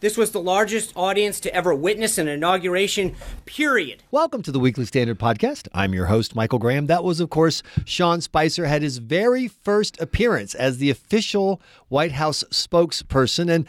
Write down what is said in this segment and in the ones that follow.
This was the largest audience to ever witness an inauguration, period. Welcome to the Weekly Standard Podcast. I'm your host, Michael Graham. That was, of course, Sean Spicer had his very first appearance as the official White House spokesperson. And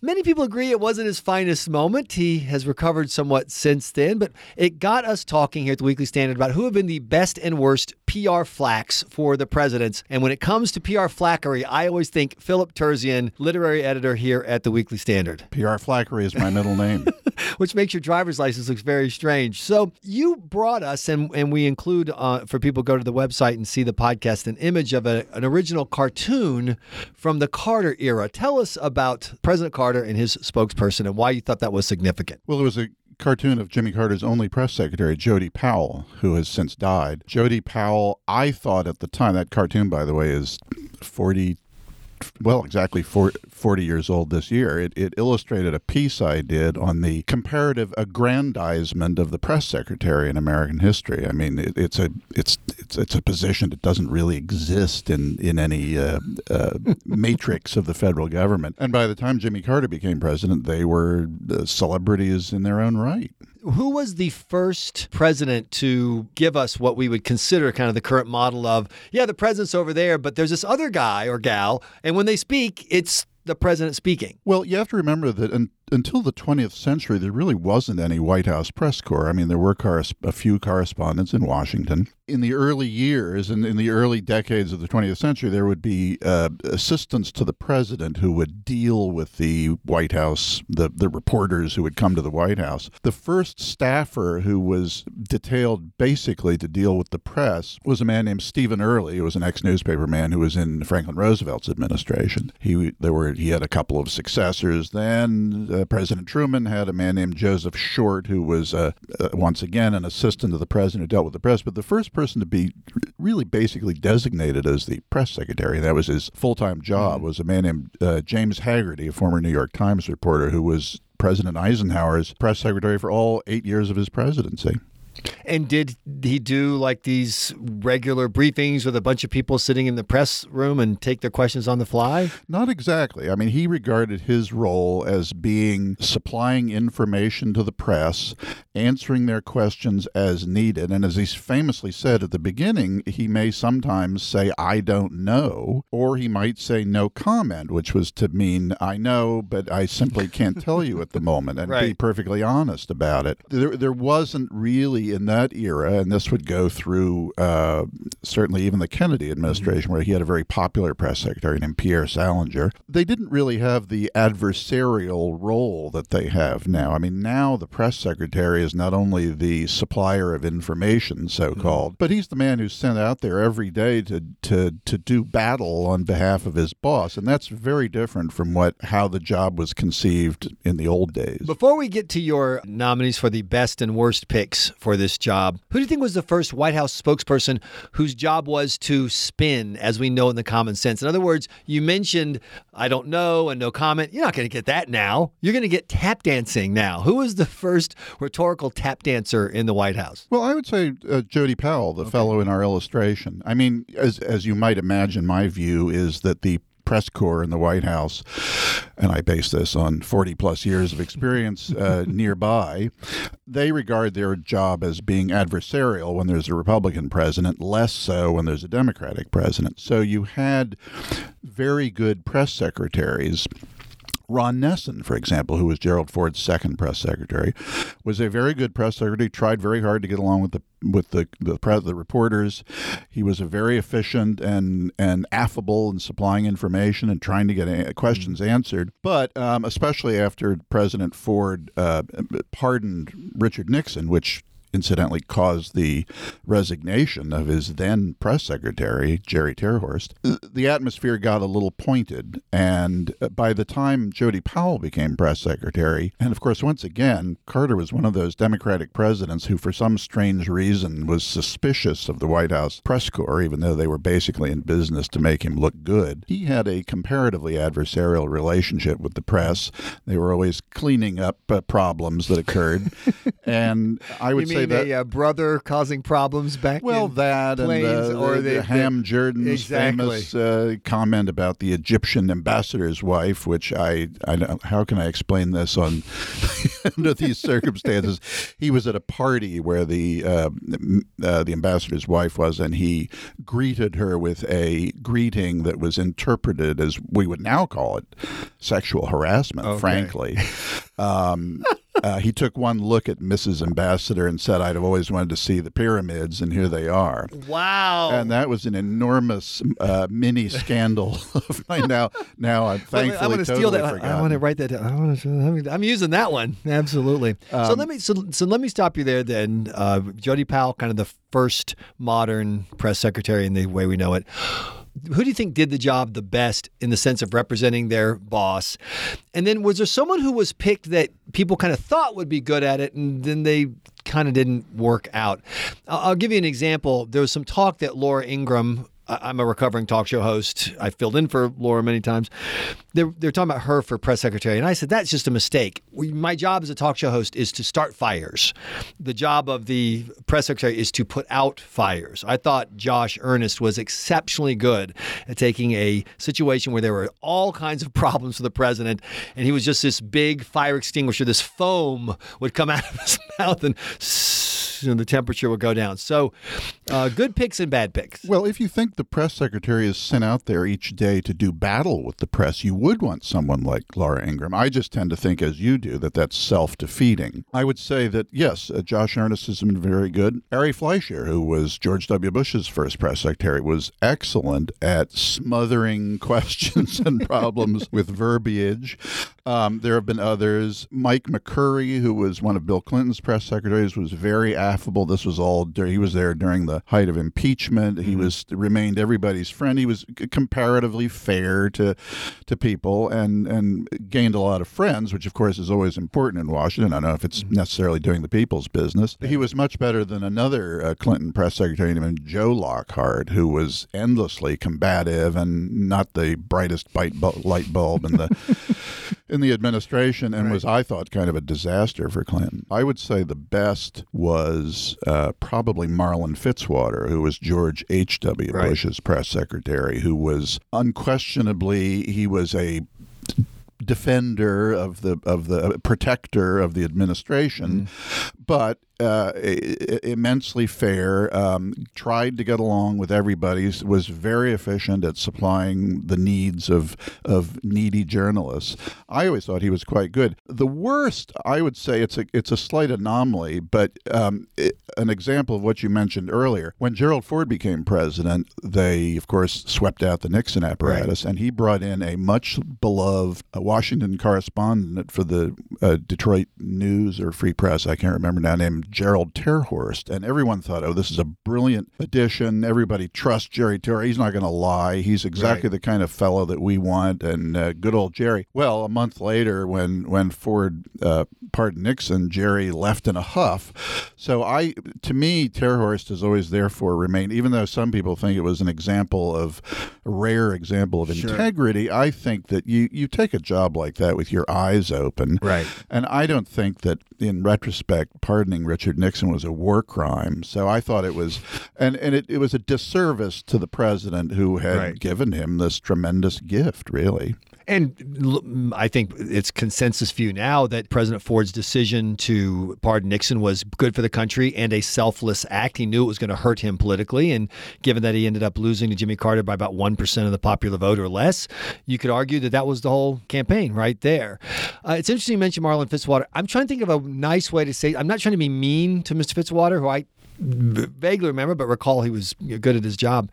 many people agree it wasn't his finest moment. He has recovered somewhat since then, but it got us talking here at the Weekly Standard about who have been the best and worst PR flacks for the presidents. And when it comes to PR flackery, I always think Philip Terzian, literary editor here at the Weekly Standard. PR Flackery is my middle name. Which makes your driver's license look very strange. So you brought us, and, and we include uh, for people go to the website and see the podcast, an image of a, an original cartoon from the Carter era. Tell us about President Carter and his spokesperson and why you thought that was significant. Well, it was a cartoon of Jimmy Carter's only press secretary, Jody Powell, who has since died. Jody Powell, I thought at the time, that cartoon, by the way, is 40 well, exactly 40 years old this year. It, it illustrated a piece I did on the comparative aggrandizement of the press secretary in American history. I mean, it, it's a it's it's it's a position that doesn't really exist in in any uh, uh, matrix of the federal government. And by the time Jimmy Carter became president, they were uh, celebrities in their own right who was the first president to give us what we would consider kind of the current model of, yeah, the president's over there, but there's this other guy or gal, and when they speak, it's the president speaking. Well, you have to remember that until the 20th century, there really wasn't any White House press corps. I mean, there were a few correspondents in Washington. In the early years, and in, in the early decades of the 20th century, there would be uh, assistants to the president who would deal with the White House, the, the reporters who would come to the White House. The first staffer who was detailed basically to deal with the press was a man named Stephen Early, who was an ex newspaper man who was in Franklin Roosevelt's administration. He there were he had a couple of successors then uh, President Truman had a man named Joseph Short, who was uh, uh, once again an assistant to the president who dealt with the press. But the first person to be really basically designated as the press secretary, and that was his full time job, mm-hmm. was a man named uh, James Hagerty, a former New York Times reporter who was President Eisenhower's press secretary for all eight years of his presidency. And did he do like these regular briefings with a bunch of people sitting in the press room and take their questions on the fly? Not exactly. I mean, he regarded his role as being supplying information to the press, answering their questions as needed. And as he famously said at the beginning, he may sometimes say, I don't know, or he might say no comment, which was to mean, I know, but I simply can't tell you at the moment, and right. be perfectly honest about it. There, there wasn't really in that era, and this would go through uh, certainly even the Kennedy administration, mm-hmm. where he had a very popular press secretary named Pierre Salinger, they didn't really have the adversarial role that they have now. I mean, now the press secretary is not only the supplier of information, so called, mm-hmm. but he's the man who's sent out there every day to, to, to do battle on behalf of his boss. And that's very different from what how the job was conceived in the old days. Before we get to your nominees for the best and worst picks for this job. Who do you think was the first White House spokesperson whose job was to spin, as we know in the common sense? In other words, you mentioned, I don't know, and no comment. You're not going to get that now. You're going to get tap dancing now. Who was the first rhetorical tap dancer in the White House? Well, I would say uh, Jody Powell, the okay. fellow in our illustration. I mean, as, as you might imagine, my view is that the press corps in the White House, and I base this on 40 plus years of experience uh, nearby, they regard their job as being adversarial when there's a Republican president, less so when there's a Democratic president. So you had very good press secretaries Ron Nessen, for example, who was Gerald Ford's second press secretary, was a very good press secretary. Tried very hard to get along with the with the the, the reporters. He was a very efficient and and affable in supplying information and trying to get a- questions answered. But um, especially after President Ford uh, pardoned Richard Nixon, which incidentally caused the resignation of his then press secretary, Jerry Terhorst, the atmosphere got a little pointed. And by the time Jody Powell became press secretary, and of course, once again, Carter was one of those Democratic presidents who, for some strange reason, was suspicious of the White House press corps, even though they were basically in business to make him look good. He had a comparatively adversarial relationship with the press. They were always cleaning up uh, problems that occurred. and I would say having that- a uh, brother causing problems back. Well, in that and uh, or the, the- the the- Ham Jordan's Exactly. famous uh, comment about the Egyptian ambassador's wife, which I, I don't- how can I explain this on under these circumstances? He was at a party where the uh, uh, the ambassador's wife was, and he greeted her with a greeting that was interpreted as we would now call it sexual harassment. Okay. Frankly. Um, uh, he took one look at Mrs. Ambassador and said, "I'd have always wanted to see the pyramids, and here they are." Wow. And that was an enormous uh, mini scandal of mine. Now, now I'm thankfully I'm to totally steal that. I- I want to write that down. I want to, I'm using that one. Absolutely. so Um, let me so, so let me stop you there. Then uh, Jody Powell, kind of the first modern press secretary in the way we know it. Who do you think did the job the best in the sense of representing their boss? And then was there someone who was picked that people kind of thought would be good at it, and then they kind of didn't work out? I'll, give you an example. There was some talk that Laura Ingraham. I'm a recovering talk show host. I filled in for Laura many times. They're, they're talking about her for press secretary. And I said, that's just a mistake. We, my job as a talk show host is to start fires. The job of the press secretary is to put out fires. I thought Josh Earnest was exceptionally good at taking a situation where there were all kinds of problems for the president, and he was just this big fire extinguisher. This foam would come out of his mouth and you know, the temperature will go down. So, uh, good picks and bad picks. Well, if you think the press secretary is sent out there each day to do battle with the press, you would want someone like Laura Ingraham. I just tend to think, as you do, that that's self defeating. I would say that, yes, uh, Josh Earnest has been very good. Ari Fleischer, who was George W. Bush's first press secretary, was excellent at smothering questions and problems with verbiage. Um, there have been others. Mike McCurry, who was one of Bill Clinton's press secretaries, was very affable. This was all dur- he was there during the height of impeachment. He was remained everybody's friend. He was comparatively fair to to people and and gained a lot of friends, which of course is always important in Washington. I don't know if it's necessarily doing the people's business. He was much better than another uh, Clinton press secretary named Joe Lockhart, who was endlessly combative and not the brightest bite bu- light bulb in the in the administration and was, I thought, kind of a disaster for Clinton. I would say the best was uh, probably Marlin Fitzwater, who was George H.W. Right. Bush's press secretary, who was unquestionably, he was a defender of the of the protector of the administration, but uh, immensely fair. Um, tried to get along with everybody. Was very efficient at supplying the needs of of needy journalists. I always thought he was quite good. The worst, I would say, it's a it's a slight anomaly, but um, it, an example of what you mentioned earlier. When Gerald Ford became president, they of course swept out the Nixon apparatus, and he brought in a much beloved uh, Washington correspondent for the uh, Detroit News or Free Press, I can't remember now, named Gerald Terhorst. And everyone thought, oh, this is a brilliant addition. Everybody trusts Jerry Terhorst. He's not going to lie. He's exactly the kind of fellow that we want. And uh, good old Jerry. Well, a month later, when when Ford uh, pardoned Nixon, Jerry left in a huff. So I, to me, Terhorst has always therefore remained, even though some people think it was an example of a rare example of integrity. I think that you you take a job like that with your eyes open, Right. and I don't think that, in retrospect, pardoning Richard Nixon was a war crime. So I thought it was, and, and it, it was a disservice to the president who had Right. given him this tremendous gift, really. And I think it's consensus view now that President Ford's decision to pardon Nixon was good for the country and a selfless act. He knew it was going to hurt him politically. And given that he ended up losing to Jimmy Carter by about 1% of the popular vote or less, you could argue that that was the whole campaign right there. Uh, it's interesting you mentioned Marlin Fitzwater. I'm trying to think of a nice way to say, I'm not trying to be mean to Mr. Fitzwater, who I vaguely remember, but recall he was good at his job.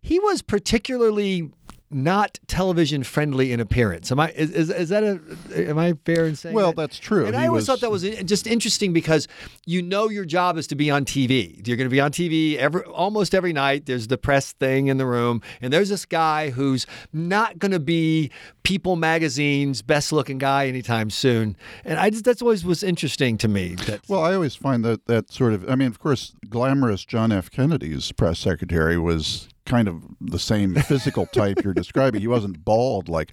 He was particularly not television friendly in appearance. Am I is, is, is that a am I fair in saying? Well, that? that's true. And He I always was- thought that was just interesting because you know your job is to be on TV. You're going to be on TV every almost every night. There's the press thing in the room, and there's this guy who's not going to be People Magazine's best looking guy anytime soon. And I just that's always was interesting to me. That Well, I always find that that sort of, I mean, of course, glamorous John F. Kennedy's press secretary was kind of the same physical type you're describing. He wasn't bald like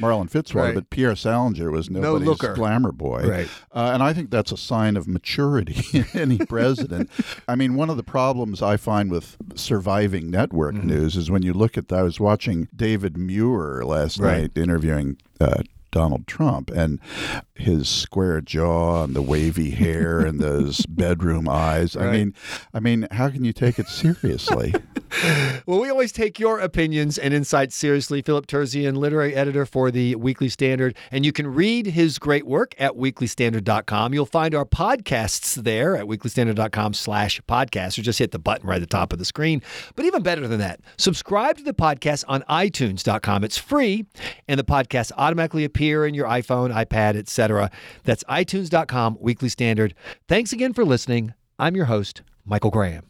Marlin Fitzwater, Right. but Pierre Salinger was nobody's looker. glamour boy. Right. Uh, and I think that's a sign of maturity in any president. I mean, one of the problems I find with surviving network Mm-hmm. news is when you look at, I was watching David Muir last Right. night interviewing uh, Donald Trump and his square jaw and the wavy hair and those bedroom eyes. I mean, I mean, how can you take it seriously? Well, we always take your opinions and insights seriously. Philip Terzian, literary editor for the Weekly Standard, and you can read his great work at weeklystandard.com. You'll find our podcasts there at weeklystandard.com slash podcast, or just hit the button right at the top of the screen. But even better than that, subscribe to the podcast on itunes.com. It's free, and the podcasts automatically appear in your iPhone, iPad, etc. That's itunes.com, Weekly Standard. Thanks again for listening. I'm your host, Michael Graham.